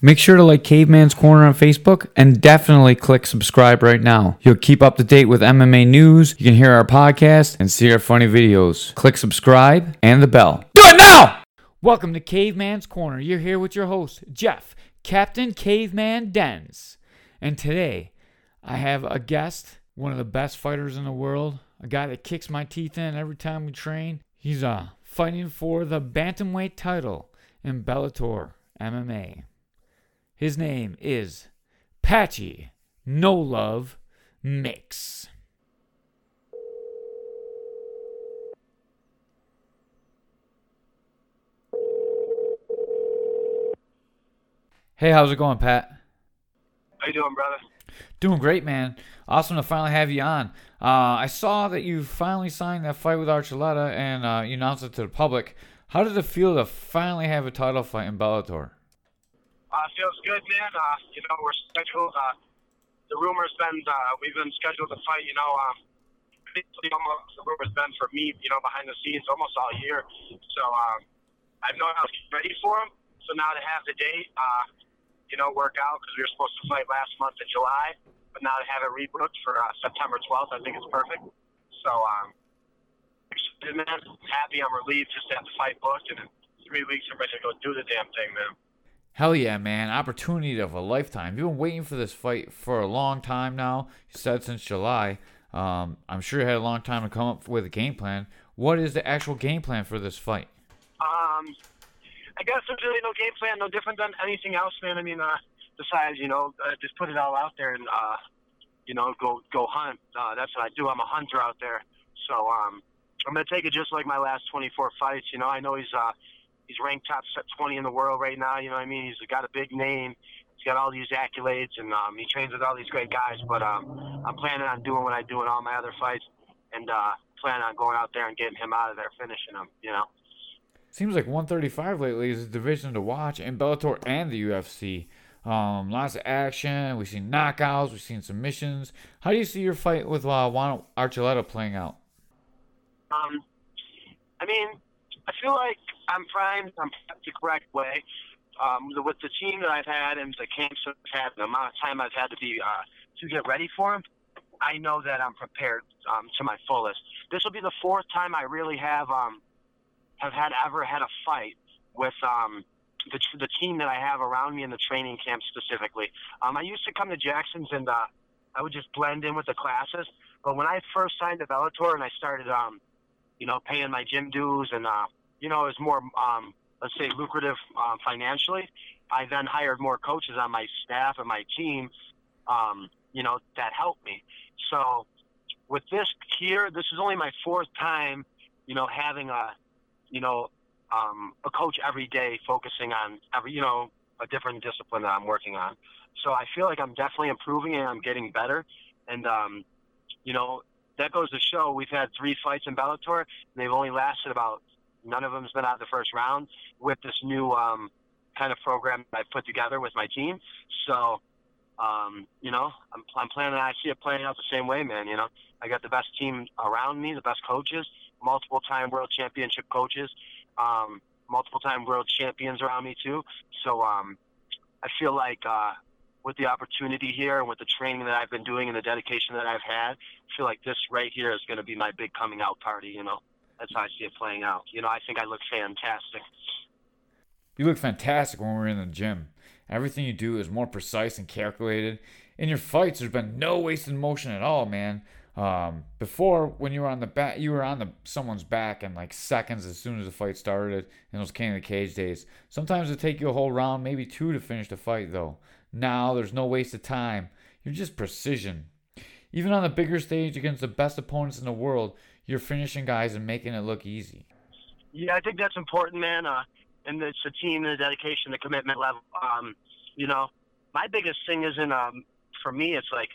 Make sure to like Caveman's Corner on Facebook and definitely click subscribe right now. You'll keep up to date with MMA news, you can hear our podcast, and see our funny videos. Click subscribe and the bell. Do it now! Welcome to Caveman's Corner. You're here with your host, Jeff, Captain Caveman Dens. And today, I have a guest, one of the best fighters in the world, a guy that kicks my teeth in every time we train. He's uh, fighting for the Bantamweight title in Bellator MMA. His name is Patchy No Love Mix. Hey, how's it going, Pat? How you doing, brother? Doing great, man. Awesome to finally have you on. Uh, I saw that you finally signed that fight with Archuleta and uh, you announced it to the public. How did it feel to finally have a title fight in Bellator? Uh, feels good, man. Uh, you know, we're scheduled. Uh, the rumor's been uh, we've been scheduled to fight. You know, um, basically almost the rumor's been for me. You know, behind the scenes almost all year. So um, I've known I was ready for him. So now to have the date, uh, you know, work out because we were supposed to fight last month in July, but now to have it rebooked for uh, September 12th, I think it's perfect. So um, man. Happy. I'm relieved just to have the fight booked, and in three weeks I'm ready to go do the damn thing, man. Hell yeah, man. Opportunity of a lifetime. You've been waiting for this fight for a long time now. You said since July. Um, I'm sure you had a long time to come up with a game plan. What is the actual game plan for this fight? Um, I guess there's really no game plan, no different than anything else, man. I mean, uh, besides, you know, uh, just put it all out there and, uh, you know, go go hunt. Uh, that's what I do. I'm a hunter out there. So um, I'm gonna take it just like my last 24 fights. You know, I know he's uh, he's ranked top 20 in the world right now. You know what I mean? He's got a big name. He's got all these accolades, and um, he trains with all these great guys. But um, I'm planning on doing what I do in all my other fights, and uh, planning on going out there and getting him out of there, finishing him. You know. Seems like 135 lately is a division to watch in Bellator and the UFC. Um, lots of action. We've seen knockouts. We've seen submissions. How do you see your fight with uh, Juan Archuleta playing out? Um, I mean, I feel like I'm primed. I'm the correct way. Um, with the team that I've had and the camps that I've had, the amount of time I've had to be uh, to get ready for him, I know that I'm prepared um, to my fullest. This will be the fourth time I really have um, have had ever had a fight with um, the, the team that I have around me in the training camp specifically. Um, I used to come to Jackson's and uh, I would just blend in with the classes. But when I first signed to Bellator and I started, um, you know, paying my gym dues and, uh, you know, it was more, um, let's say, lucrative um, financially, I then hired more coaches on my staff and my team, um, you know, that helped me. So with this here, this is only my fourth time, you know, having a, you know, um, a coach every day focusing on every, you know, a different discipline that I'm working on. So I feel like I'm definitely improving and I'm getting better. And, um, you know, that goes to show we've had three fights in Bellator and they've only lasted about, none of them has been out of the first round with this new, um, kind of program I put together with my team. So, um, you know, I'm, I'm planning, I see it playing out the same way, man. You know, I got the best team around me, the best coaches, multiple time world championship coaches, um, multiple time world champions around me too. So um, I feel like uh, with the opportunity here and with the training that I've been doing and the dedication that I've had, I feel like this right here is going to be my big coming out party. You know, that's how I see it playing out. You know, I think I look fantastic. You look fantastic when we're in the gym. Everything you do is more precise and calculated. In your fights, there's been no wasted motion at all, man. Um, before, when you were on the back, you were on the someone's back in like seconds as soon as the fight started in those King of the Cage days. Sometimes it take you a whole round, maybe two, to finish the fight. Though now there's no waste of time. You're just precision. Even on the bigger stage against the best opponents in the world, you're finishing guys and making it look easy. Yeah, I think that's important, man. Uh, and it's the team, the dedication, the commitment level. Um, you know, my biggest thing isn't um, for me. It's like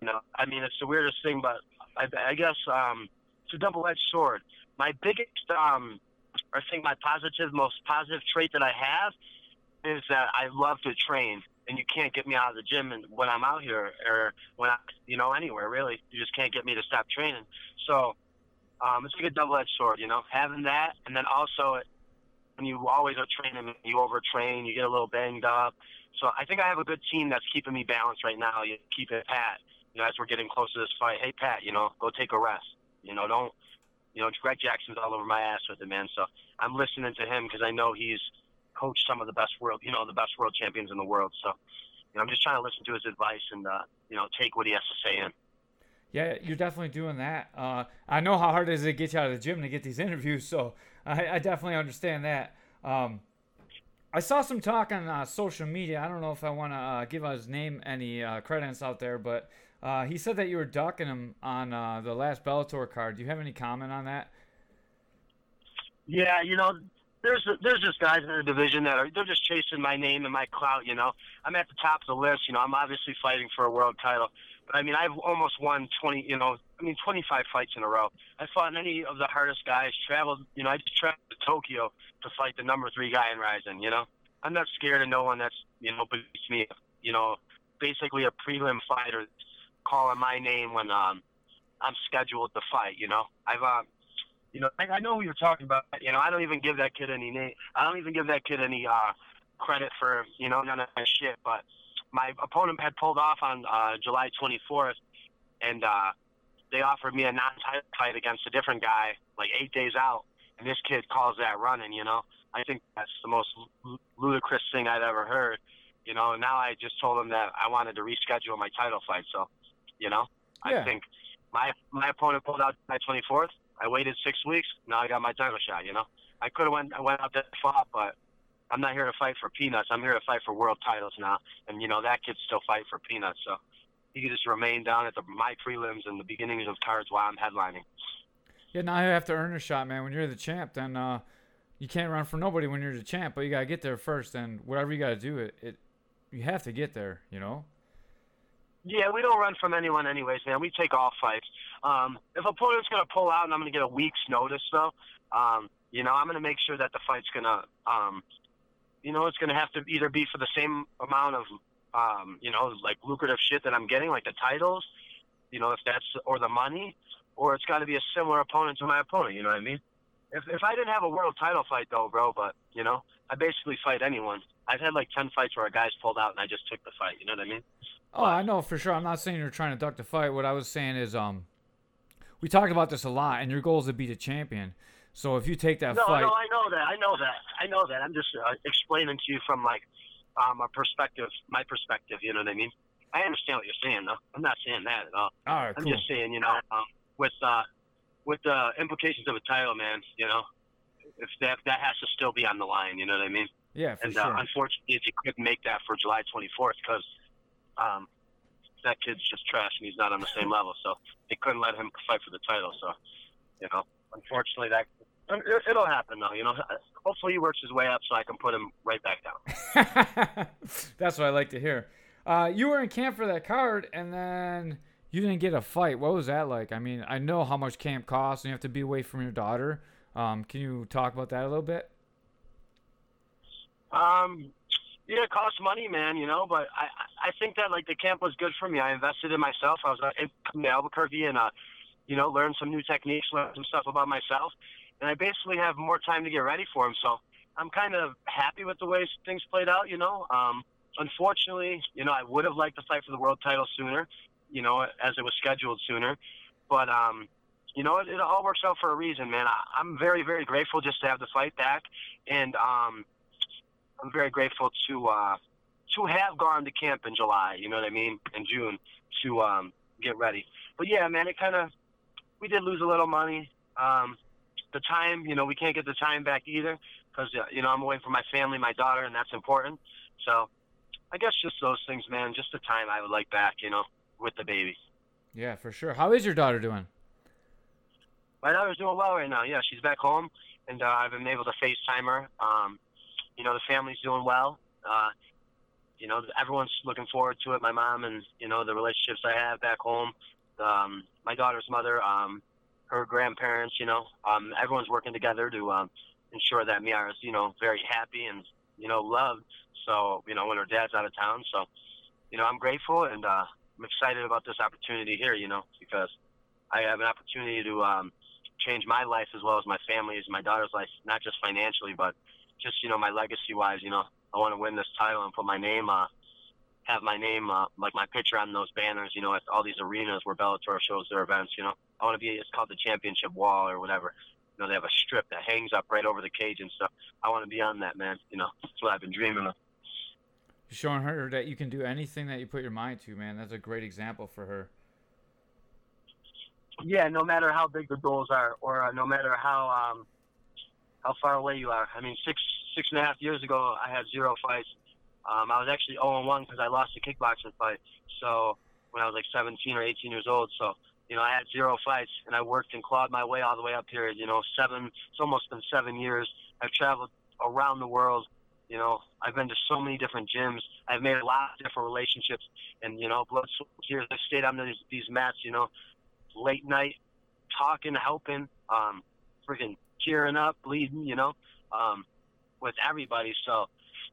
you know, I mean, it's the weirdest thing, but I, I guess um, it's a double-edged sword. My biggest, um, I think, my positive, most positive trait that I have is that I love to train, and you can't get me out of the gym and when I'm out here or when I, you know, anywhere really. You just can't get me to stop training. So um, it's like a double-edged sword, you know, having that, and then also when you always are training, you overtrain, you get a little banged up. So I think I have a good team that's keeping me balanced right now. You keep it Pat. You know, as we're getting close to this fight, hey Pat, you know, go take a rest. You know, don't. You know, Greg Jackson's all over my ass with it, man. So I'm listening to him because I know he's coached some of the best world, you know, the best world champions in the world. So, you know, I'm just trying to listen to his advice and, uh, you know, take what he has to say in. Yeah, you're definitely doing that. Uh, I know how hard it is to get you out of the gym to get these interviews, so I, I definitely understand that. Um, I saw some talk on uh, social media. I don't know if I want to uh, give his name any uh, credence out there, but uh, he said that you were ducking him on uh, the last Bellator card. Do you have any comment on that? Yeah, you know, there's there's just guys in the division that are they're just chasing my name and my clout. You know, I'm at the top of the list. You know, I'm obviously fighting for a world title. But I mean, I've almost won 20, you know, I mean, 25 fights in a row. I fought any of the hardest guys. Traveled, you know, I just traveled to Tokyo to fight the number three guy in Rizin. You know, I'm not scared of no one that's, you know, beats me. You know, basically a prelim fighter calling my name when um I'm scheduled to fight. You know, I've uh, you know, I, I know who you're talking about. You know, I don't even give that kid any name. I don't even give that kid any uh credit for, you know, none of that shit. But my opponent had pulled off on uh, July 24th, and uh, they offered me a non-title fight against a different guy like eight days out, and this kid calls that running. You know, I think that's the most ludicrous thing I've ever heard. You know, and now I just told him that I wanted to reschedule my title fight. So, you know, yeah. I think my my opponent pulled out July 24th. I waited six weeks. Now I got my title shot. You know, I could have went I went out there and fought, but I'm not here to fight for peanuts. I'm here to fight for world titles now. And you know that kid still fight for peanuts. So he can just remain down at the my prelims and the beginnings of cards while I'm headlining. Yeah, now you have to earn a shot, man. When you're the champ, then uh, you can't run for nobody when you're the champ. But you gotta get there first, and whatever you gotta do, it, it you have to get there. You know. Yeah, we don't run from anyone, anyways, man. We take all fights. Um, if opponent's gonna pull out, and I'm gonna get a week's notice, though, um, you know, I'm gonna make sure that the fight's gonna um, you know, it's going to have to either be for the same amount of, um, you know, like lucrative shit that I'm getting, like the titles, you know, if that's, or the money, or it's got to be a similar opponent to my opponent. You know what I mean? If, if I didn't have a world title fight though, bro, but you know, I basically fight anyone. I've had like 10 fights where a guy's pulled out and I just took the fight. You know what I mean? Oh, I know for sure. I'm not saying you're trying to duck the fight. What I was saying is, um, we talked about this a lot, and your goal is to beat a champion. So if you take that no, fight, no, I know that, I know that, I know that. I'm just uh, explaining to you from like um, a perspective, my perspective. You know what I mean? I understand what you're saying, though. I'm not saying that at all. All right, I'm cool. just saying, you know, um, with uh, with the implications of a title, man. You know, if that that has to still be on the line. You know what I mean? Yeah, for and sure. uh, unfortunately, if you couldn't make that for July 24th, because um, that kid's just trash and he's not on the same level, so they couldn't let him fight for the title. So, you know, unfortunately, that It'll happen though, you know. Hopefully he works his way up so I can put him right back down. That's what I like to hear. Uh, you were in camp for that card, and then you didn't get a fight. What was that like? I mean, I know how much camp costs, and you have to be away from your daughter. Um, can you talk about that a little bit? Um, yeah, it costs money, man. You know, but I I think that like the camp was good for me. I invested in myself. I was uh, in Albuquerque and uh, you know, learned some new techniques, learned some stuff about myself and I basically have more time to get ready for him. So I'm kind of happy with the way things played out. You know, um, unfortunately, you know, I would have liked to fight for the world title sooner. You know, as it was scheduled sooner, but um, you know, it, it all works out for a reason, man. I, I'm very, very grateful just to have the fight back, and um, I'm very grateful to uh, to have gone to camp in July. You know what I mean? In June to um, get ready. But yeah, man, it kind of we did lose a little money. Um, the time, you know, we can't get the time back either because, uh, you know, I'm away from my family, my daughter, and that's important. So I guess just those things, man, just the time I would like back, you know, with the baby. Yeah, for sure. How is your daughter doing? My daughter's doing well right now. Yeah, she's back home, and uh, I've been able to FaceTime her. Um, you know, the family's doing well. Uh, you know, everyone's looking forward to it. My mom and you know the relationships I have back home. Um, my daughter's mother, um, her grandparents, you know, um, everyone's working together to um, ensure that Miara is, you know, very happy and, you know, loved. So, you know, when her dad's out of town. So, you know, I'm grateful and uh, I'm excited about this opportunity here, you know, because I have an opportunity to um, change my life as well as my family's, my daughter's life, not just financially, but, just you know my legacy wise, you know, I want to win this title and put my name, uh, have my name, uh, like my picture on those banners, you know, at all these arenas where Bellator shows their events. You know, I want to be. It's called the championship wall or whatever. You know, they have a strip that hangs up right over the cage and stuff. I want to be on that, man. You know, that's what I've been dreaming of. You're showing her that you can do anything that you put your mind to, man. That's a great example for her. Yeah, no matter how big the goals are, or uh, no matter how um, how far away you are. I mean, six six and a half years ago, I had zero fights. Um, I was actually 0 1 because I lost a kickboxing fight. So when I was like 17 or 18 years old, so you know, I had zero fights, and I worked and clawed my way all the way up here. You know, seven. It's almost been seven years. I've traveled around the world. You know, I've been to so many different gyms. I've made a lot of different relationships, and you know, blood, tears. I've stayed on these, these mats. You know, late night, talking, helping, um, freaking cheering up, bleeding. You know, um, with everybody. So,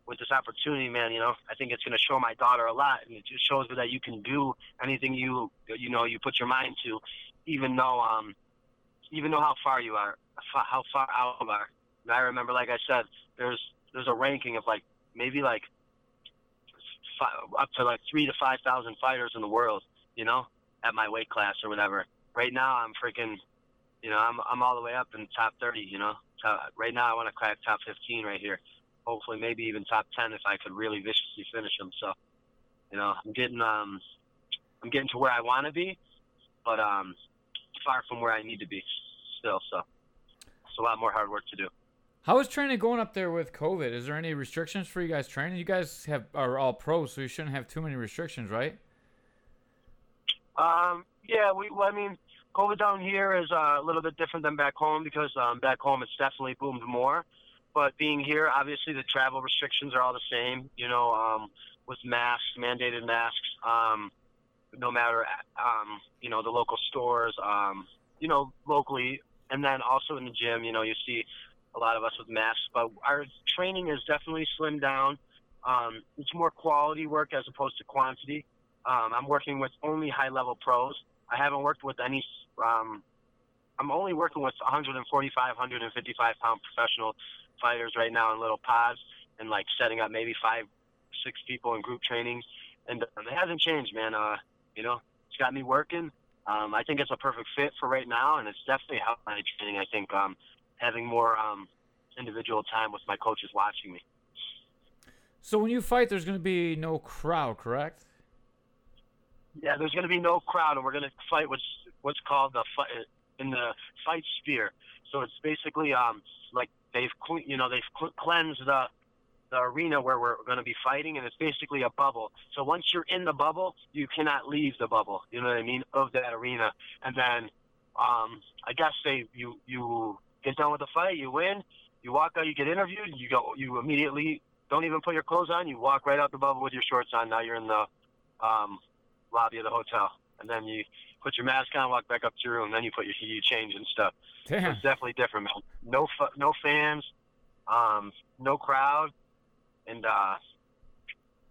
with this opportunity, man, you know, I think it's going to show my daughter a lot, and it just shows her that you can do anything you you know you put your mind to, even though um, even though how far you are, how far out you are. And I remember, like I said, there's there's a ranking of like maybe like five, up to like three to five thousand fighters in the world, you know, at my weight class or whatever. Right now, I'm freaking, you know, I'm I'm all the way up in top thirty, you know. Top, right now, I want to crack top fifteen right here hopefully maybe even top ten if I could really viciously finish them. So, you know, I'm getting um, I'm getting to where I want to be, but um, far from where I need to be still. So, it's a lot more hard work to do. How is training going up there with COVID? Is there any restrictions for you guys training? You guys have are all pros, so you shouldn't have too many restrictions, right? Um, yeah, we. Well, I mean, COVID down here is uh, a little bit different than back home because um, back home it's definitely boomed more. But being here, obviously the travel restrictions are all the same. You know, um, with masks, mandated masks. Um, no matter, um, you know, the local stores. Um, you know, locally, and then also in the gym. You know, you see a lot of us with masks. But our training is definitely slimmed down. Um, it's more quality work as opposed to quantity. Um, I'm working with only high level pros. I haven't worked with any. Um, I'm only working with 145, 155 pound professional fighters right now in little pods and like setting up maybe five, six people in group trainings. And um, it hasn't changed, man. Uh, you know, it's got me working. Um, I think it's a perfect fit for right now, and it's definitely helped my training. I think um, having more um, individual time with my coaches watching me. So when you fight, there's going to be no crowd, correct? Yeah, there's going to be no crowd, and we're going to fight what's what's called the fight in the fight sphere. So it's basically um, like they've you know they've cleansed the the arena where we're going to be fighting, and it's basically a bubble. So once you're in the bubble, you cannot leave the bubble. You know what I mean of that arena. And then um, I guess they you you get done with the fight, you win, you walk out, you get interviewed, you go, you immediately don't even put your clothes on, you walk right out the bubble with your shorts on. Now you're in the um, lobby of the hotel, and then you put your mask on, walk back up to your room, and then you put your you change and stuff. Damn. It's definitely different, man. No no fans, um, no crowd, and uh,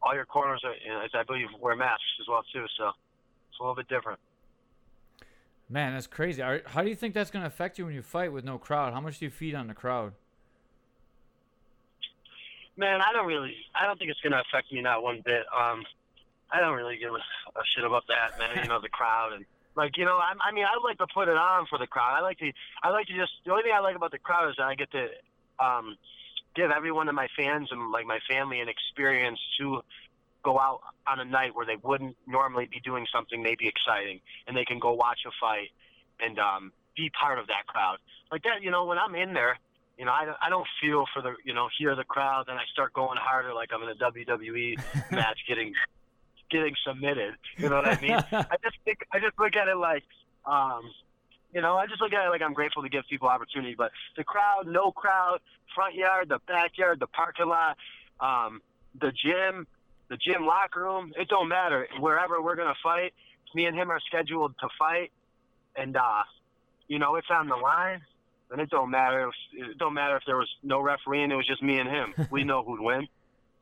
all your corners are, you know, I believe, wear masks as well too. So it's a little bit different. Man, that's crazy. How do you think that's going to affect you when you fight with no crowd? How much do you feed on the crowd? Man, I don't really. I don't think it's going to affect me not one bit. Um, I don't really give a, a shit about that, man. You know, the crowd and like you know, I, I mean, I like to put it on for the crowd. I like to, I like to just. The only thing I like about the crowd is that I get to um, give everyone of my fans and like my family an experience to go out on a night where they wouldn't normally be doing something maybe exciting, and they can go watch a fight and um, be part of that crowd. Like that, you know, when I'm in there, you know, I, I don't feel for the, you know, hear the crowd, then I start going harder like I'm in a WWE match getting getting submitted. You know what I mean? I just think I just look at it like, um, you know, I just look at it like I'm grateful to give people opportunity. But the crowd, no crowd, front yard, the backyard, the parking lot, um, the gym, the gym locker room, it don't matter. Wherever we're gonna fight, me and him are scheduled to fight, and uh, you know, it's on the line. And it don't matter. If, It don't matter if there was no referee and it was just me and him. We know who'd win.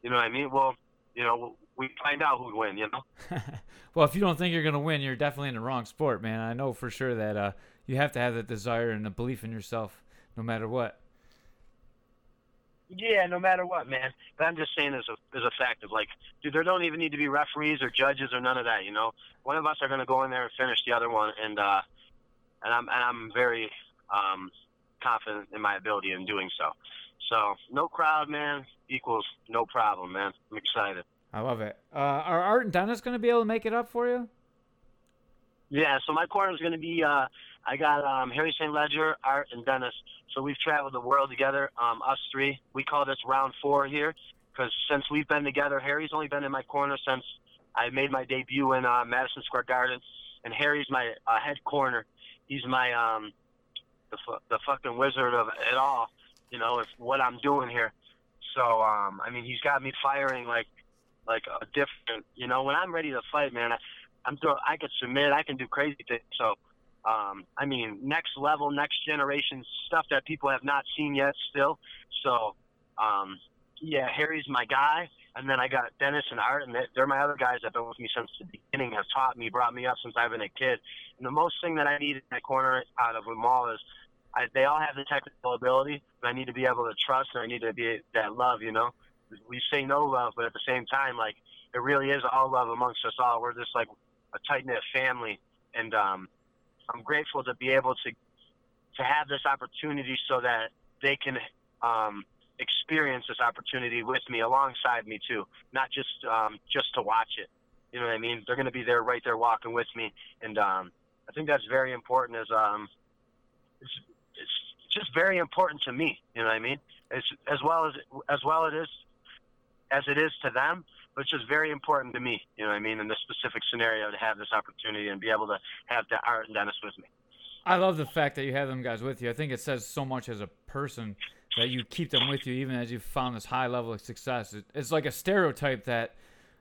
You know what I mean? Well, you know, we find out who'd win. You know. well, if you don't think you're gonna win, you're definitely in the wrong sport, man. I know for sure that uh, you have to have that desire and the belief in yourself, no matter what. Yeah, no matter what, man. But I'm just saying as a as a fact of like, dude, there don't even need to be referees or judges or none of that. You know, one of us are going to go in there and finish the other one, and uh, and I'm and I'm very um, confident in my ability in doing so. So no crowd, man, equals no problem, man. I'm excited. I love it. Uh, are Art and Dennis going to be able to make it up for you? Yeah, so my corner is going to be. Uh, I got um, Harry St. Ledger, Art, and Dennis. So we've traveled the world together. Um, us three. We call this round four here because since we've been together, Harry's only been in my corner since I made my debut in uh, Madison Square Garden, and Harry's my uh, head corner. He's my um, the the fucking wizard of it all. You know, if what I'm doing here. So um, I mean, he's got me firing like like a different. You know, when I'm ready to fight, man, I, I'm throw, I can submit, I can do crazy things. So, um, I mean, next level, next generation stuff that people have not seen yet still. So, um, yeah, Harry's my guy. And then I got Dennis and Art, and they're my other guys that have been with me since the beginning, have taught me, brought me up since I've been a kid. And the most thing that I need in that corner out of them all is I, they all have the technical ability, but I need to be able to trust, and I need to be that love, you know? We say no love, but at the same time, like, it really is all love amongst us all. We're just like a tight knit family, and um, I'm grateful to be able to to have this opportunity so that they can um, experience this opportunity with me, alongside me too, not just um, just to watch it. You know what I mean? They're going to be there, right there, walking with me, and um, I think that's very important. As um, it's, it's just very important to me. You know what I mean? It's, as well as as well it is as it is to them but it's just very important to me, you know what I mean, in this specific scenario to have this opportunity and be able to have the Art and Dennis with me. I love the fact that you have them guys with you. I think it says so much as a person that you keep them with you even as you've found this high level of success. It's like a stereotype that,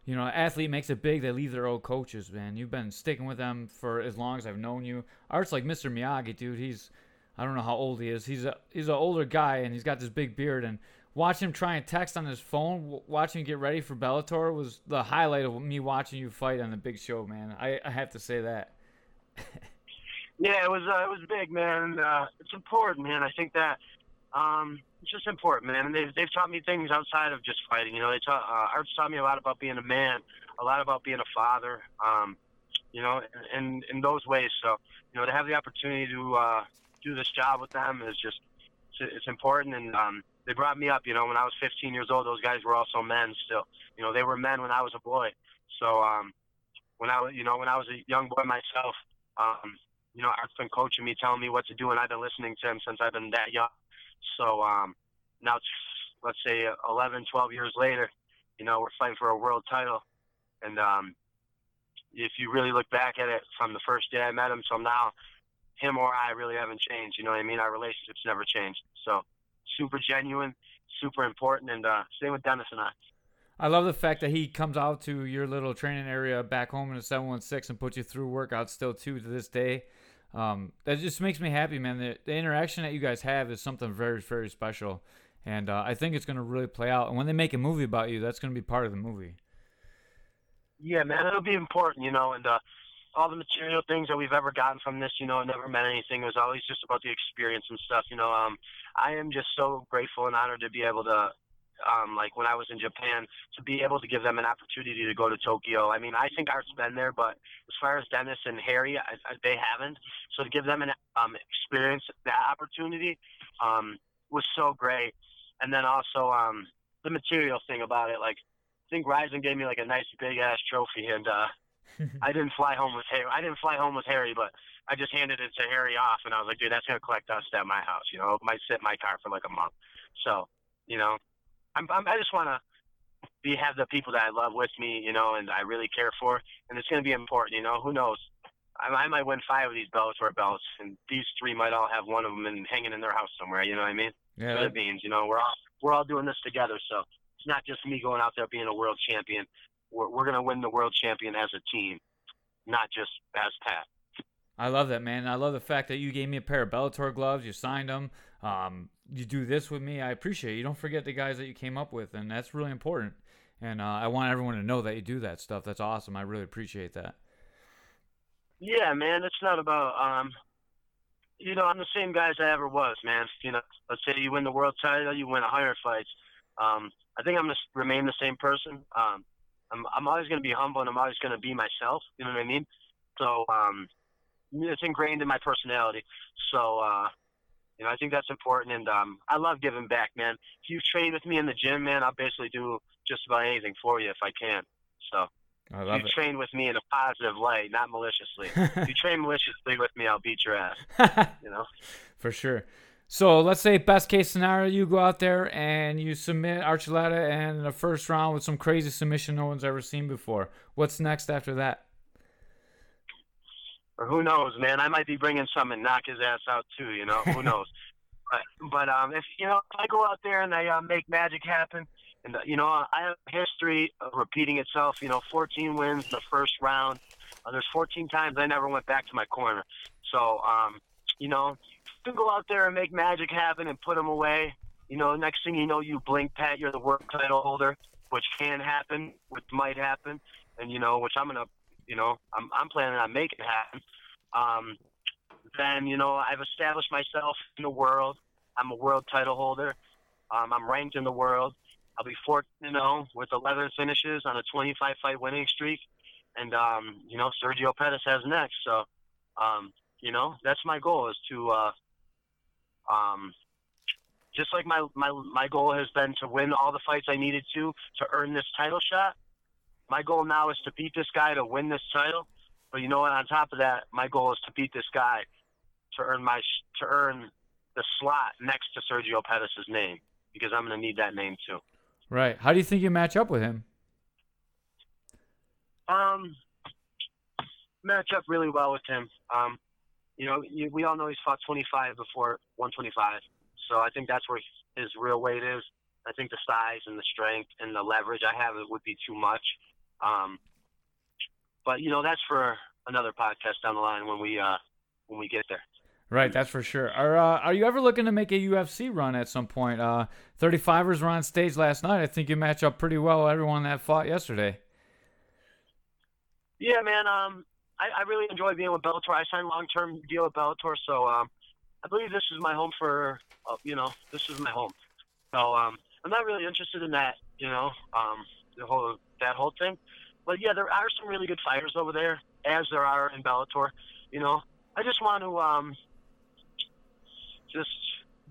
you know, athlete makes it big, they leave their old coaches, man. You've been sticking with them for as long as I've known you. Art's like Mr. Miyagi, dude. He's I don't know how old he is. He's a he's an older guy and he's got this big beard and watching him try and text on his phone, watching him get ready for Bellator was the highlight of me watching you fight on the big show, man. I, I have to say that. yeah, it was uh, it was big, man. Uh, it's important, man. I think that um, it's just important, man. And they've they've taught me things outside of just fighting. You know, they taught uh, Art's taught me a lot about being a man, a lot about being a father. Um, you know, in in those ways. So, you know, to have the opportunity to uh, do this job with them is just it's, it's important and um, they brought me up. You know, when I was 15 years old, those guys were also men still. You know, they were men when I was a boy. So um, when I you know, when I was a young boy myself, um, you know, Art's been coaching me, telling me what to do, and I've been listening to him since I've been that young. So um, now, let's say 11, 12 years later, you know, we're fighting for a world title, and um, if you really look back at it from the first day I met him till now, him or I really haven't changed. You know what I mean? Our relationship's never changed. So super genuine, super important, and uh, same with Dennis and I. I love the fact that he comes out to your little training area back home in the 716 and puts you through workouts still too to this day. Um, that just makes me happy, man. The, the, interaction that you guys have is something very, very special, and uh, I think it's going to really play out. And when they make a movie about you, that's going to be part of the movie. Yeah, man, it'll be important, you know, and uh, all the material things that we've ever gotten from this, you know, never meant anything. It was always just about the experience and stuff. You know, um, I am just so grateful and honored to be able to, um, like when I was in Japan, to be able to give them an opportunity to go to Tokyo. I mean, I think Art's been there, but as far as Dennis and Harry, I, I, they haven't. So to give them an um, experience, that opportunity, um, was so great. And then also um, the material thing about it, like I think Rizin gave me like a nice big ass trophy, and uh, I didn't fly home with Harry. I didn't fly home with Harry, but I just handed it to Harry off, and I was like, dude, that's gonna collect dust at my house. You know, it might sit in my car for like a month. So, you know, I'm, I'm I just want to be have the people that I love with me, you know, and I really care for, and it's gonna be important. You know, who knows? I, I might win five of these Bellator belts, and these three might all have one of them and hanging in their house somewhere. You know what I mean? Yeah. Philippines. You know, we're all we're all doing this together, so it's not just me going out there being a world champion we're, we're going to win the world champion as a team, not just as Pat. I love that, man. I love the fact that you gave me a pair of Bellator gloves. You signed them. Um, you do this with me. I appreciate it. You don't forget the guys that you came up with, and that's really important. And uh, I want everyone to know that you do that stuff. That's awesome. I really appreciate that. Yeah, man. It's not about, um, you know, I'm the same guy as I ever was, man. You know, let's say you win the world title, you win a hundred fights Um, I think I'm gonna remain the same person. Um, I'm I'm always gonna be humble and I'm always gonna be myself. You know what I mean? So um, it's ingrained in my personality. So uh, you know, I think that's important, and um, I love giving back, man. If you train with me in the gym, man, I'll basically do just about anything for you if I can. So I love you it. train with me in a positive light, not maliciously. if you train maliciously with me, I'll beat your ass. You know. For sure. So let's say best case scenario, you go out there and you submit Archuleta and in the first round with some crazy submission no one's ever seen before. What's next after that? or who knows, man? I might be bringing some and knock his ass out too. You know, who knows? But but um, if you know, if I go out there and I uh, make magic happen, and uh, you know, I have a history of repeating itself. You know, 14 wins in the first round. Uh, there's 14 times I never went back to my corner. So um, you know, can go out there and make magic happen and put them away. You know, next thing you know, you blink, Pat, you're the world title holder, which can happen, which might happen, and you know, which I'm gonna you know, I'm, I'm planning on making happen. Um, then, you know, I've established myself in the world. I'm a world title holder. Um, I'm ranked in the world. I'll be 14 you know, with 11 finishes on a 25 fight winning streak. And, um, you know, Sergio Pettis has next. So, um, you know, that's my goal is to, uh, um, just like my, my, my goal has been to win all the fights I needed to to earn this title shot my goal now is to beat this guy to win this title. But you know what? On top of that, my goal is to beat this guy to earn my to earn the slot next to Sergio Pettis' name because I'm going to need that name too. Right. How do you think you match up with him? Um, match up really well with him. Um, you know, you, we all know he's fought 25 before 125, so I think that's where his real weight is. I think the size and the strength and the leverage I have it would be too much. Um, but you know, that's for another podcast down the line when we uh, when we get there. Right, that's for sure. Are uh, Are you ever looking to make a UFC run at some point? Uh, 35ers were on stage last night. I think you match up pretty well with everyone that fought yesterday. Yeah, man. Um, I, I really enjoy being with Bellator. I signed long term deal with Bellator, so um, I believe this is my home for uh, you know this is my home. So um, I'm not really interested in that, you know, um, the whole that whole thing. But yeah, there are some really good fighters over there, as there are in Bellator. You know, I just want to um, just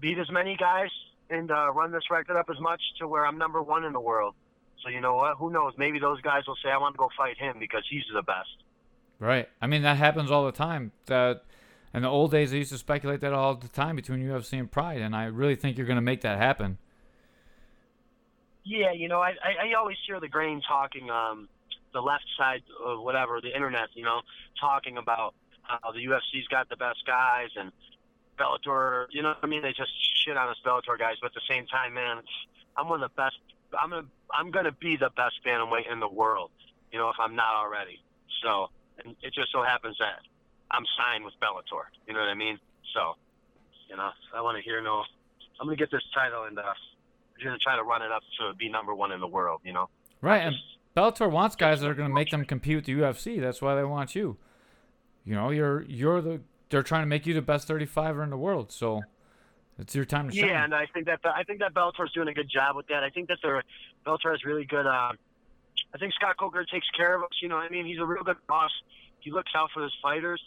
beat as many guys and uh, run this record up as much to where I'm number one in the world. So you know what? Who knows? Maybe those guys will say I want to go fight him because he's the best. Right. I mean that happens all the time. That in the old days they used to speculate that all the time between UFC and Pride, and I really think you're going to make that happen. Yeah, you know, I, I, I always hear the grain talking, um, the left side of whatever, the internet, you know, talking about how the UFC's got the best guys and Bellator, you know what I mean? They just shit on us Bellator guys, but at the same time, man, I'm one of the best. I'm gonna, I'm gonna be the best bantamweight in the world, you know, if I'm not already. So, and it just so happens that I'm signed with Bellator. You know what I mean? So, you know, I want to hear no. I'm gonna get this title and uh, I'm gonna try to run it up to be number one in the world. You know? Right, and Bellator wants guys that are going to make them compete with the UFC. That's why they want you. You know, you're you're the they're trying to make you the best 35er in the world. So it's your time to shine. Yeah, and I think that I think that Bellator's doing a good job with that. I think that they're Bellator has really good. Uh, I think Scott Coker takes care of us. You know, I mean, he's a real good boss. He looks out for his fighters,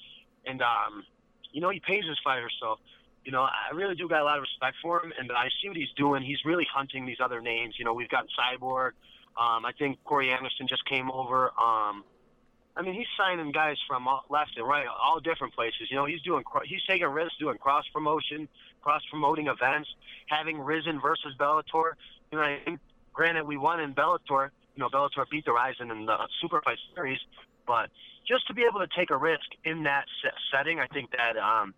and um, you know, he pays his fighters. So, you know, I really do got a lot of respect for him, and I see what he's doing. He's really hunting these other names. You know, we've got Cyborg. Um, I think Corey Anderson just came over. Um, I mean, he's signing guys from left and right, all different places. You know, he's doing he's taking risks, doing cross promotion, cross promoting events, having Rizin versus Bellator. You know, I think, granted we won in Bellator. You know, Bellator beat the Rizin in the Super Fight Series, but just to be able to take a risk in that setting, I think that um,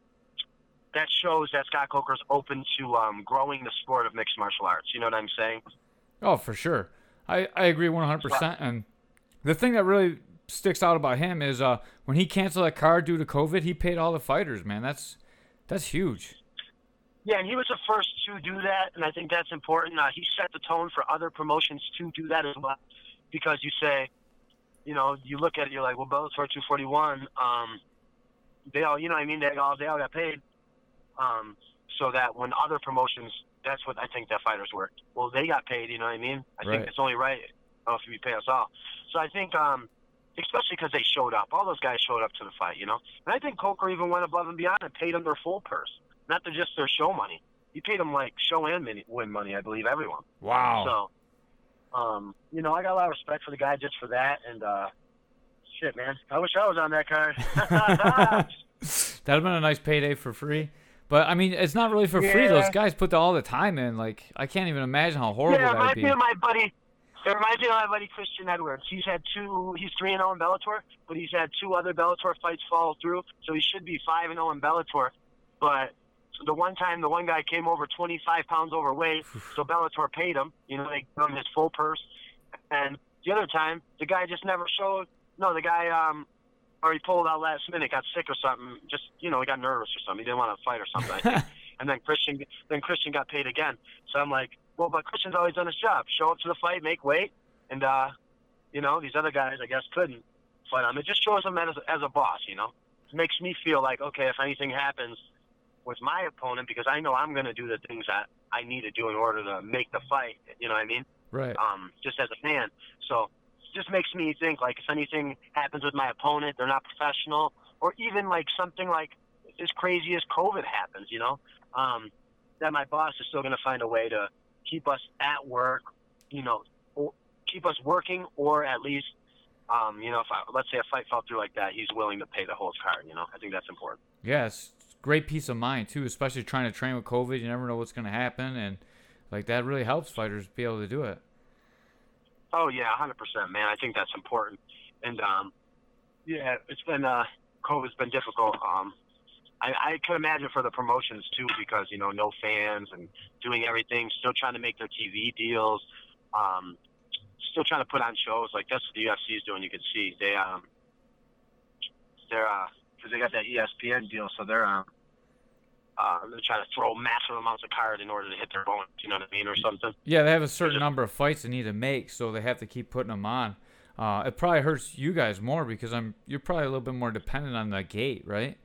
that shows that Scott Coker's open to um, growing the sport of mixed martial arts. You know what I'm saying? Oh, for sure. I, I agree 100%. And the thing that really sticks out about him is uh, when he canceled that card due to COVID, he paid all the fighters, man. That's that's huge. Yeah, and he was the first to do that, and I think that's important. Uh, he set the tone for other promotions to do that as well, because you say, you know, you look at it, you're like, well, Bellator 241, um, they all, you know, what I mean, they all they all got paid, um, so that when other promotions that's what I think that fighters were. Well, they got paid. You know what I mean? I Right. think it's only right if you pay us all. So I think, um, especially because they showed up. All those guys showed up to the fight. You know, and I think Coker even went above and beyond and paid them their full purse, not to just their show money. You paid them like show and mini- win money. I believe everyone. Wow. So, um, you know, I got a lot of respect for the guy just for that. And uh, shit, man, I wish I was on that card. That'd have been a nice payday for free. But I mean, it's not really for free. Those guys put all the time in. Like, I can't even imagine how horrible yeah, it that'd be. of my buddy. It reminds me of my buddy Christian Edwards. He's had two. He's three and zero in Bellator, but he's had two other Bellator fights fall through, so he should be five and zero in Bellator. But the one time, the one guy came over 25 pounds overweight, so Bellator paid him. You know, they gave him his full purse. And the other time, the guy just never showed. No, the guy, um, or he pulled out last minute, got sick or something. Just you know, he got nervous or something. He didn't want to fight or something. I think. and then Christian, then Christian got paid again. So I'm like, well, but Christian's always done his job: show up to the fight, make weight, and uh, you know, these other guys, I guess, couldn't But him. It just shows him as as a boss. You know, it makes me feel like okay, if anything happens with my opponent, because I know I'm going to do the things that I need to do in order to make the fight. You know what I mean? right. um, just as a fan. So it just makes me think like if anything happens with my opponent, they're not professional, or even like something like as crazy as COVID happens, you know, um, that my boss is still going to find a way to keep us at work, you know, or keep us working, or at least. Um, you know, if I, let's say a fight fell through like that, he's willing to pay the whole card. You know, I think that's important. It's great peace of mind too, especially trying to train with COVID. You never know what's going to happen, and like that really helps fighters be able to do it. Oh yeah, hundred percent, man. I think that's important. And um, yeah, it's been uh, COVID's been difficult. Um, I, I can imagine for the promotions too, because you know, no fans and doing everything, still trying to make their TV deals, um, still trying to put on shows. Like that's what the UFC is doing. You can see they um, they're uh, because they got that ESPN deal, so they're um. Uh, they're trying to throw massive amounts of card in order to hit their bonus, you know what I mean, or something. Yeah, they have a certain just- number of fights they need to make, so they have to keep putting them on. Uh, it probably hurts you guys more because I'm you're probably a little bit more dependent on the gate, right?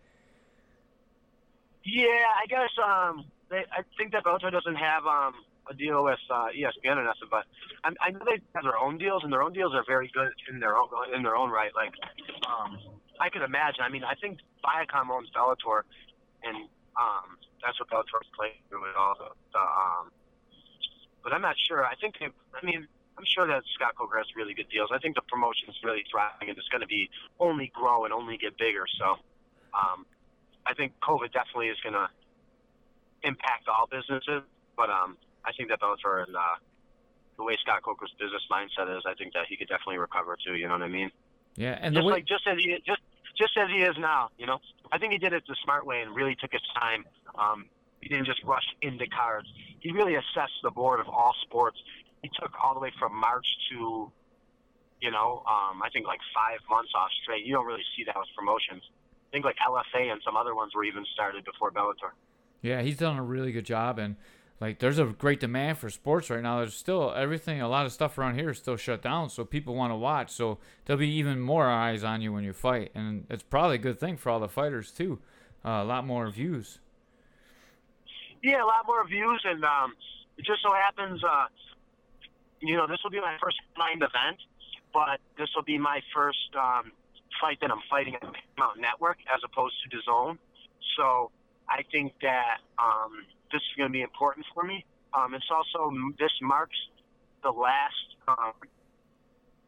Yeah, I guess um, they, I think that Bellator doesn't have um, a deal with uh, ESPN or nothing, but I, I know they have their own deals, and their own deals are very good in their own in their own right. Like, um, I could imagine. I mean, I think Viacom owns Bellator, and um, that's what Bellator's playing through with all the, the um, but I'm not sure. I think they, I mean, I'm sure that Scott Coker has really good deals. I think the promotion's really thriving, and it's going to be only grow and only get bigger. So, um, I think COVID definitely is going to impact all businesses, but um, I think that Bellator and uh, the way Scott Coker's business mindset is, I think that he could definitely recover too. You know what I mean? Yeah, and the Just way like just as he just just as he is now. You know, I think he did it the smart way and really took his time. Um, he didn't just rush into cards. He really assessed the board of all sports. He took all the way from March to, you know, um, I think like five months off straight. You don't really see that with promotions. I think like LFA and some other ones were even started before Bellator. Yeah, he's done a really good job, and like there's a great demand for sports right now. There's still everything, a lot of stuff around here is still shut down, so people want to watch. So there'll be even more eyes on you when you fight, and it's probably a good thing for all the fighters too. Uh, a lot more views. Yeah, a lot more views, and um, it just so happens, uh, you know, this will be my first blind event, but this will be my first um, fight that I'm fighting on Paramount Network as opposed to the Zone. So I think that um, this is going to be important for me. Um, it's also this marks the last. Um,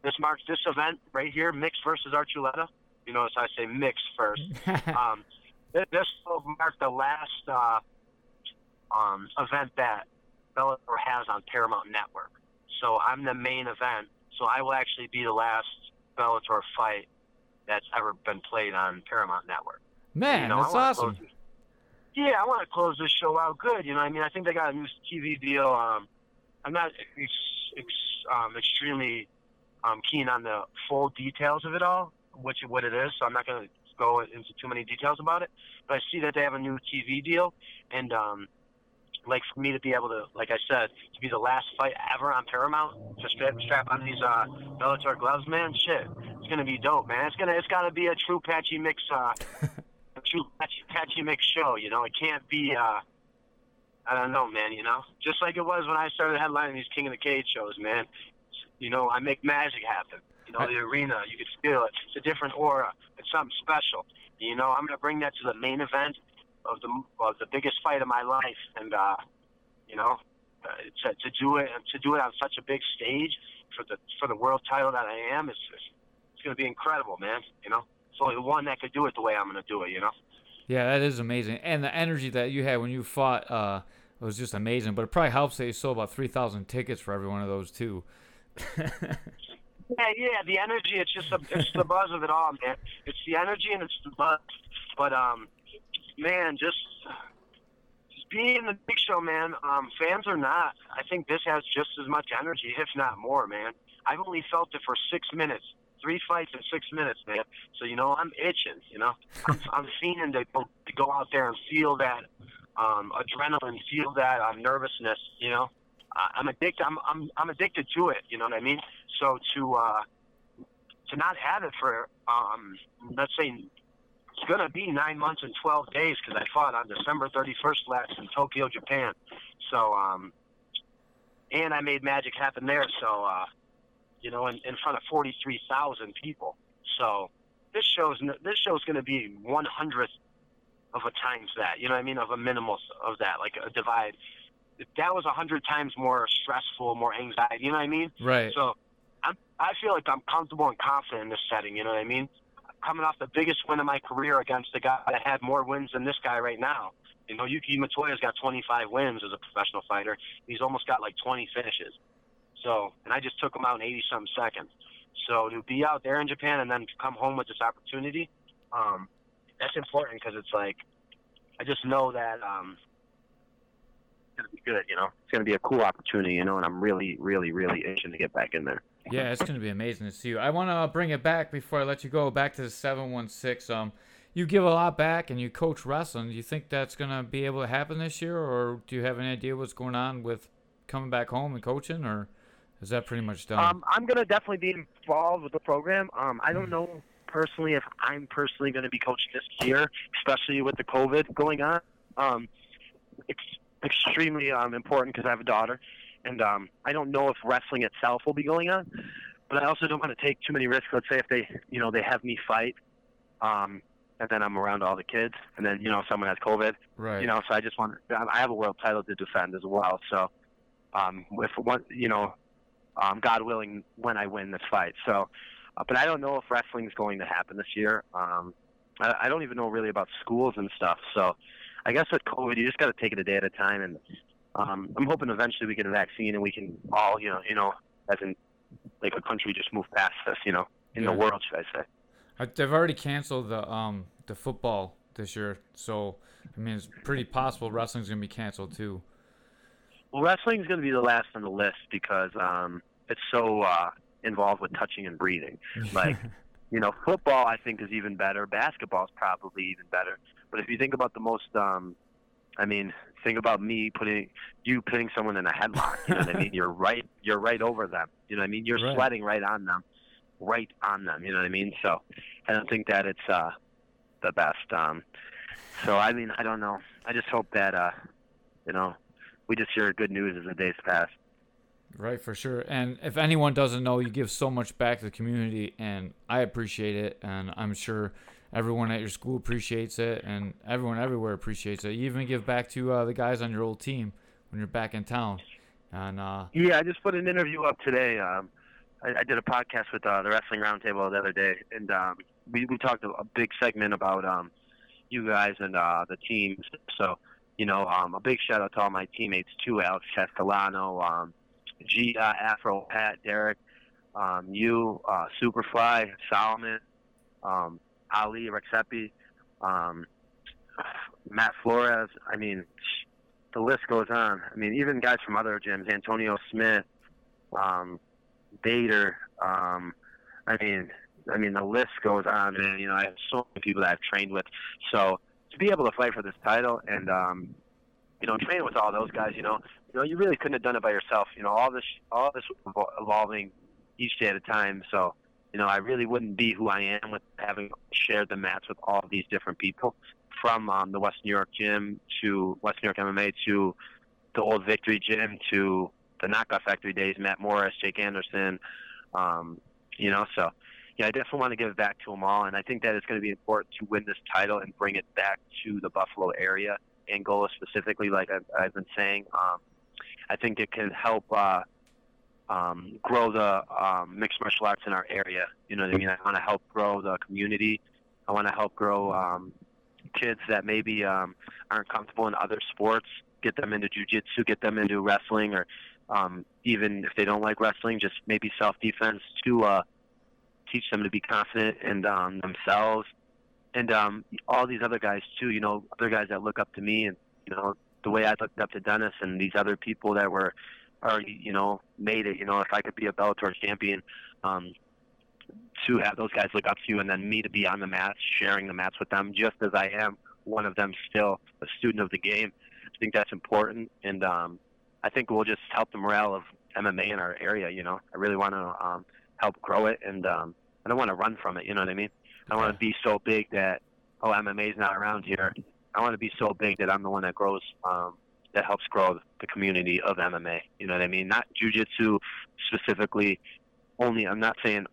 this marks this event right here, mixed versus Archuleta. You notice I say mixed first. um, this will mark the last uh, um, event that Bellator has on Paramount Network. So I'm the main event. So I will actually be the last Bellator fight that's ever been played on Paramount Network. Man, You know, that's awesome. Yeah, I want to close this show out good. You know, I mean, I think they got a new TV deal. Um, I'm not ex, ex, um, extremely um, keen on the full details of it all, which what it is. So I'm not going to go into too many details about it. But I see that they have a new TV deal, and um, like for me to be able to, like I said, to be the last fight ever on Paramount, to strap, strap on these uh, Bellator gloves, man, shit, it's gonna be dope, man. It's gonna, it's gotta be a true patchy mix, uh, a true patchy, patchy mix show. You know, it can't be, uh, I don't know, man. You know, just like it was when I started headlining these King of the Cage shows, man. You know, I make magic happen. You know, the arena, you could feel it. It's a different aura. It's something special. You know, I'm gonna bring that to the main event of the of the biggest fight of my life, and uh, you know, uh, to, to do it to do it on such a big stage for the for the world title that I am, it's it's, it's gonna be incredible, man. You know, only one that could do it the way I'm gonna do it. You know. Yeah, that is amazing, and the energy that you had when you fought uh, was just amazing. But it probably helps that you sold about three thousand tickets for every one of those too. Yeah, yeah, the energy. It's just a, it's the buzz of it all, man. It's the energy and it's the buzz. But um, man, just just being in the big show, man. Um, fans or not, I think this has just as much energy, if not more, man. I've only felt it for six minutes, three fights in six minutes, man. So you know, I'm itching. You know, I'm, I'm fiending to go, to go out there and feel that um, adrenaline, feel that uh, nervousness. You know, I- I'm addicted. I'm I'm I'm addicted to it. You know what I mean? So to uh, to not have it for um, let's say it's gonna be nine months and twelve days because I fought on December 31st last in Tokyo, Japan. So um, and I made magic happen there. So uh, you know, in, in front of 43,000 people. So this show's this show's gonna be one hundredth of a times that. You know what I mean? Of a minimal of that, like a divide. That was a hundred times more stressful, more anxiety. You know what I mean? Right. So I'm, I feel like I'm comfortable and confident in this setting. You know what I mean? Coming off the biggest win of my career against a guy that had more wins than this guy right now. You know, Yuki Motoya's got 25 wins as a professional fighter. He's almost got like 20 finishes. So, and I just took him out in 80 some seconds. So to be out there in Japan and then to come home with this opportunity, um, that's important because it's like I just know that um, it's gonna be good. You know, it's gonna be a cool opportunity. You know, and I'm really, really, really itching to get back in there. Yeah, it's going to be amazing to see you. I want to bring it back before I let you go back to the 716. Um, you give a lot back and you coach wrestling. Do you think that's going to be able to happen this year, or do you have an idea what's going on with coming back home and coaching, or is that pretty much done? Um, I'm gonna definitely be involved with the program. Um, I don't know personally if I'm personally going to be coaching this year, especially with the COVID going on. Um, it's extremely um, important because I have a daughter, and um, I don't know if wrestling itself will be going on. But I also don't want to take too many risks. Let's say if they, you know, they have me fight, um, and then I'm around all the kids, and then you know someone has COVID, right. you know. So I just want, I have a world title to defend as well. So, um, if one, you know, um, God willing, when I win this fight. So, uh, but I don't know if wrestling is going to happen this year. Um, I, I don't even know really about schools and stuff. So, I guess with COVID, you just got to take it a day at a time. And um, I'm hoping eventually we get a vaccine and we can all, you know, you know, as in like a country, just move past this. You know, in the world, should I say? Uh, They've already canceled the um the football this year, so I mean it's pretty possible wrestling's gonna be canceled too. Well, wrestling's going to be the last on the list because um, it's so uh, involved with touching and breathing. Like, you know, football I think is even better. Basketball is probably even better. But if you think about the most, um, I mean, think about me putting you putting someone in a headlock. You know what I mean? You're right. You're right over them. You know what I mean? You're Right. sweating right on them, right on them. You know what I mean? So, I don't think that it's uh, the best. Um, so I mean, I don't know. I just hope that uh, you know, we just hear good news as the days pass. Right, for sure. And if anyone doesn't know, you give so much back to the community, and I appreciate it. And I'm sure everyone at your school appreciates it, and everyone everywhere appreciates it. You even give back to uh, the guys on your old team when you're back in town. And uh, Yeah, I just put an interview up today. Um, I, I did a podcast with uh, the Wrestling Roundtable the other day, and um, we, we talked a, big segment about um, you guys and uh, the teams. So, you know, um, a big shout out to all my teammates too: Alex Castellano, um, G, uh, Afro, Pat, Derek, um, you, uh, Superfly, Solomon, um, Ali, Rexepi, um, Matt Flores. I mean, the list goes on. I mean, even guys from other gyms, Antonio Smith, um, Bader. Um, I mean, I mean, the list goes on, man. You know, I have so many people that I've trained with. So to be able to fight for this title and um, you know, train with all those guys, you know, you know, you really couldn't have done it by yourself. You know, all this, all this evolving each day at a time. So, you know, I really wouldn't be who I am with having shared the mats with all these different people, from um, the West New York gym to West New York MMA to the old Victory Gym to the Knockout Factory days, Matt Morris, Jake Anderson, um, you know, so yeah, I definitely want to give it back to them all, and I think that it's going to be important to win this title and bring it back to the Buffalo area, Angola specifically, like I've, I've been saying. Um, I think it can help uh, um, grow the um, mixed martial arts in our area. You know what I mean? I want to help grow the community. I want to help grow um, kids that maybe um, aren't comfortable in other sports, get them into jujitsu, get them into wrestling, or um, even if they don't like wrestling, just maybe self defense to uh, teach them to be confident in um, themselves. And um, all these other guys too, you know, other guys that look up to me, and you know, the way I looked up to Dennis and these other people that were already, you know, made it. You know, if I could be a Bellator champion, um, to have those guys look up to you, and then me to be on the mats, sharing the mats with them, just as I am one of them, still a student of the game. I think that's important, and um, I think we'll just help the morale of MMA in our area. You know, I really want to um, help grow it, and um, I don't want to run from it. You know what I mean? I don't want to be so big that oh MMA is not around here. I want to be so big that I'm the one that grows, um, that helps grow the community of MMA. You know what I mean? Not jujitsu specifically. Only I'm not saying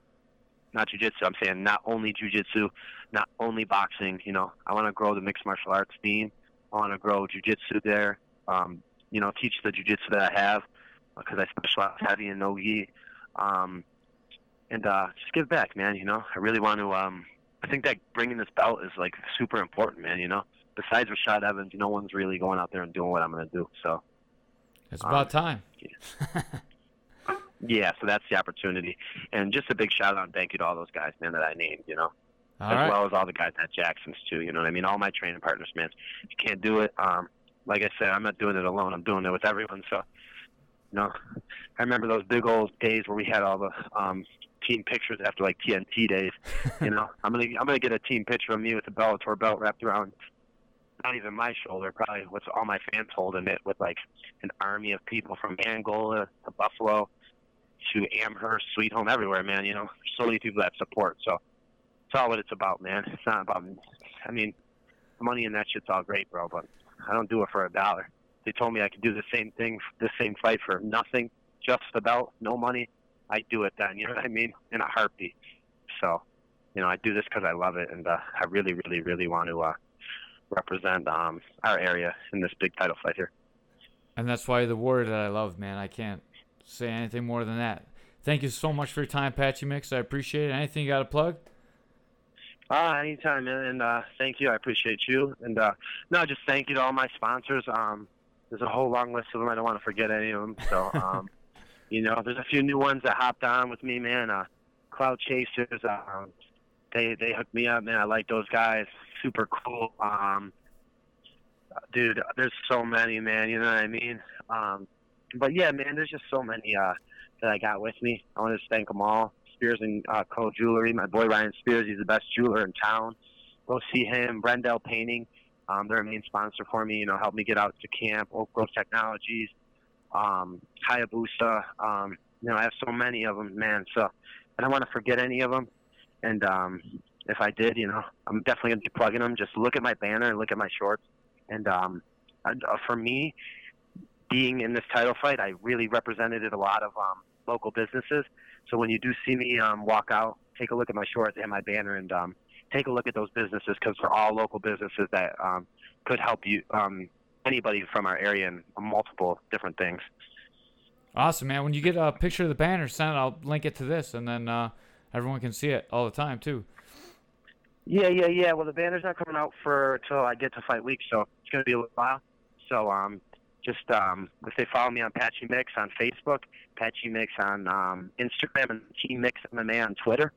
not jujitsu. I'm saying not only jujitsu, not only boxing. You know, I want to grow the mixed martial arts scene. I want to grow jujitsu there. Um, you know, teach the jujitsu that I have because I specialize heavy in no-gi. Um, and uh, just give back, man. You know, I really want to. Um, I think that bringing this belt is like super important, man. You know, besides Rashad Evans, no one's really going out there and doing what I'm going to do. So it's about um, time. Yeah. yeah, so that's the opportunity, and just a big shout out and thank you to all those guys, man, that I named. You know. All as right. well as all the guys at Jackson's too. You know what I mean? All my training partners, man. If you can't do it, um, like I said, I'm not doing it alone. I'm doing it with everyone. So, you know, I remember those big old days where we had all the um, team pictures after like TNT days. you know, I'm gonna I'm gonna get a team picture of me with the Bellator belt wrapped around not even my shoulder, probably with all my fans holding it with like an army of people from Angola to Buffalo to Amherst, Sweet Home, everywhere, man. You know, there's so many people that support. So it's all what it's about, man. It's not about. I mean, money and that shit's all great, bro, but I don't do it for a dollar. They told me I could do the same thing, the same fight for nothing, just belt, no money. I do it then. You know what I mean? In a heartbeat. So, you know, I do this because I love it, and uh, I really, really, really want to uh, represent um, our area in this big title fight here. And that's why the word that I love, man. I can't say anything more than that. Thank you so much for your time, Patchy Mix. I appreciate it. Anything you got to plug? Uh, anytime, man. And uh, thank you. I appreciate you. And uh, no, just thank you to all my sponsors. Um, there's a whole long list of them. I don't want to forget any of them. So, um, you know, there's a few new ones that hopped on with me, man. Uh, Cloud Chasers. Um, they they hooked me up, man. I like those guys. Super cool. Um, dude, there's so many, man. You know what I mean? Um, but yeah, man, there's just so many uh, that I got with me. I want to thank them all. Spears and uh, Co Jewelry. My boy Ryan Spears, he's the best jeweler in town. Go see him. Brendel Painting, um, they're a main sponsor for me. You know, help me get out to camp. Oak Grove Technologies, um, Hayabusa. Um, you know, I have so many of them, man. So I don't want to forget any of them. And um, if I did, you know, I'm definitely gonna be plugging them. Just look at my banner and look at my shorts. And um, and, uh, for me, being in this title fight, I really represented a lot of um, local businesses. So when you do see me um, walk out, take a look at my shorts and my banner, and um, take a look at those businesses because they're all local businesses that um, could help you um, anybody from our area in multiple different things. Awesome, man. When you get a picture of the banner, send it. I'll link it to this, and then uh, everyone can see it all the time too. Yeah, yeah, yeah. Well, the banner's not coming out for till I get to fight week, so it's gonna be a little while. So um, just um, if they follow me on Patchy Mix on Facebook, Patchy Mix on um, Instagram, and Team Mix MMA on Twitter.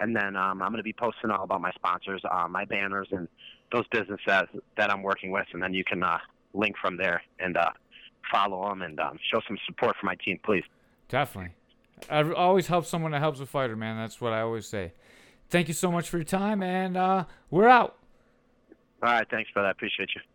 And then um, I'm going to be posting all about my sponsors, uh, my banners, and those businesses that, that I'm working with. And then you can uh, link from there and uh, follow them and um, show some support for my team, please. Definitely. I always help someone that helps a fighter, man. That's what I always say. Thank you so much for your time, and uh, we're out. All right. Thanks, brother. I appreciate you.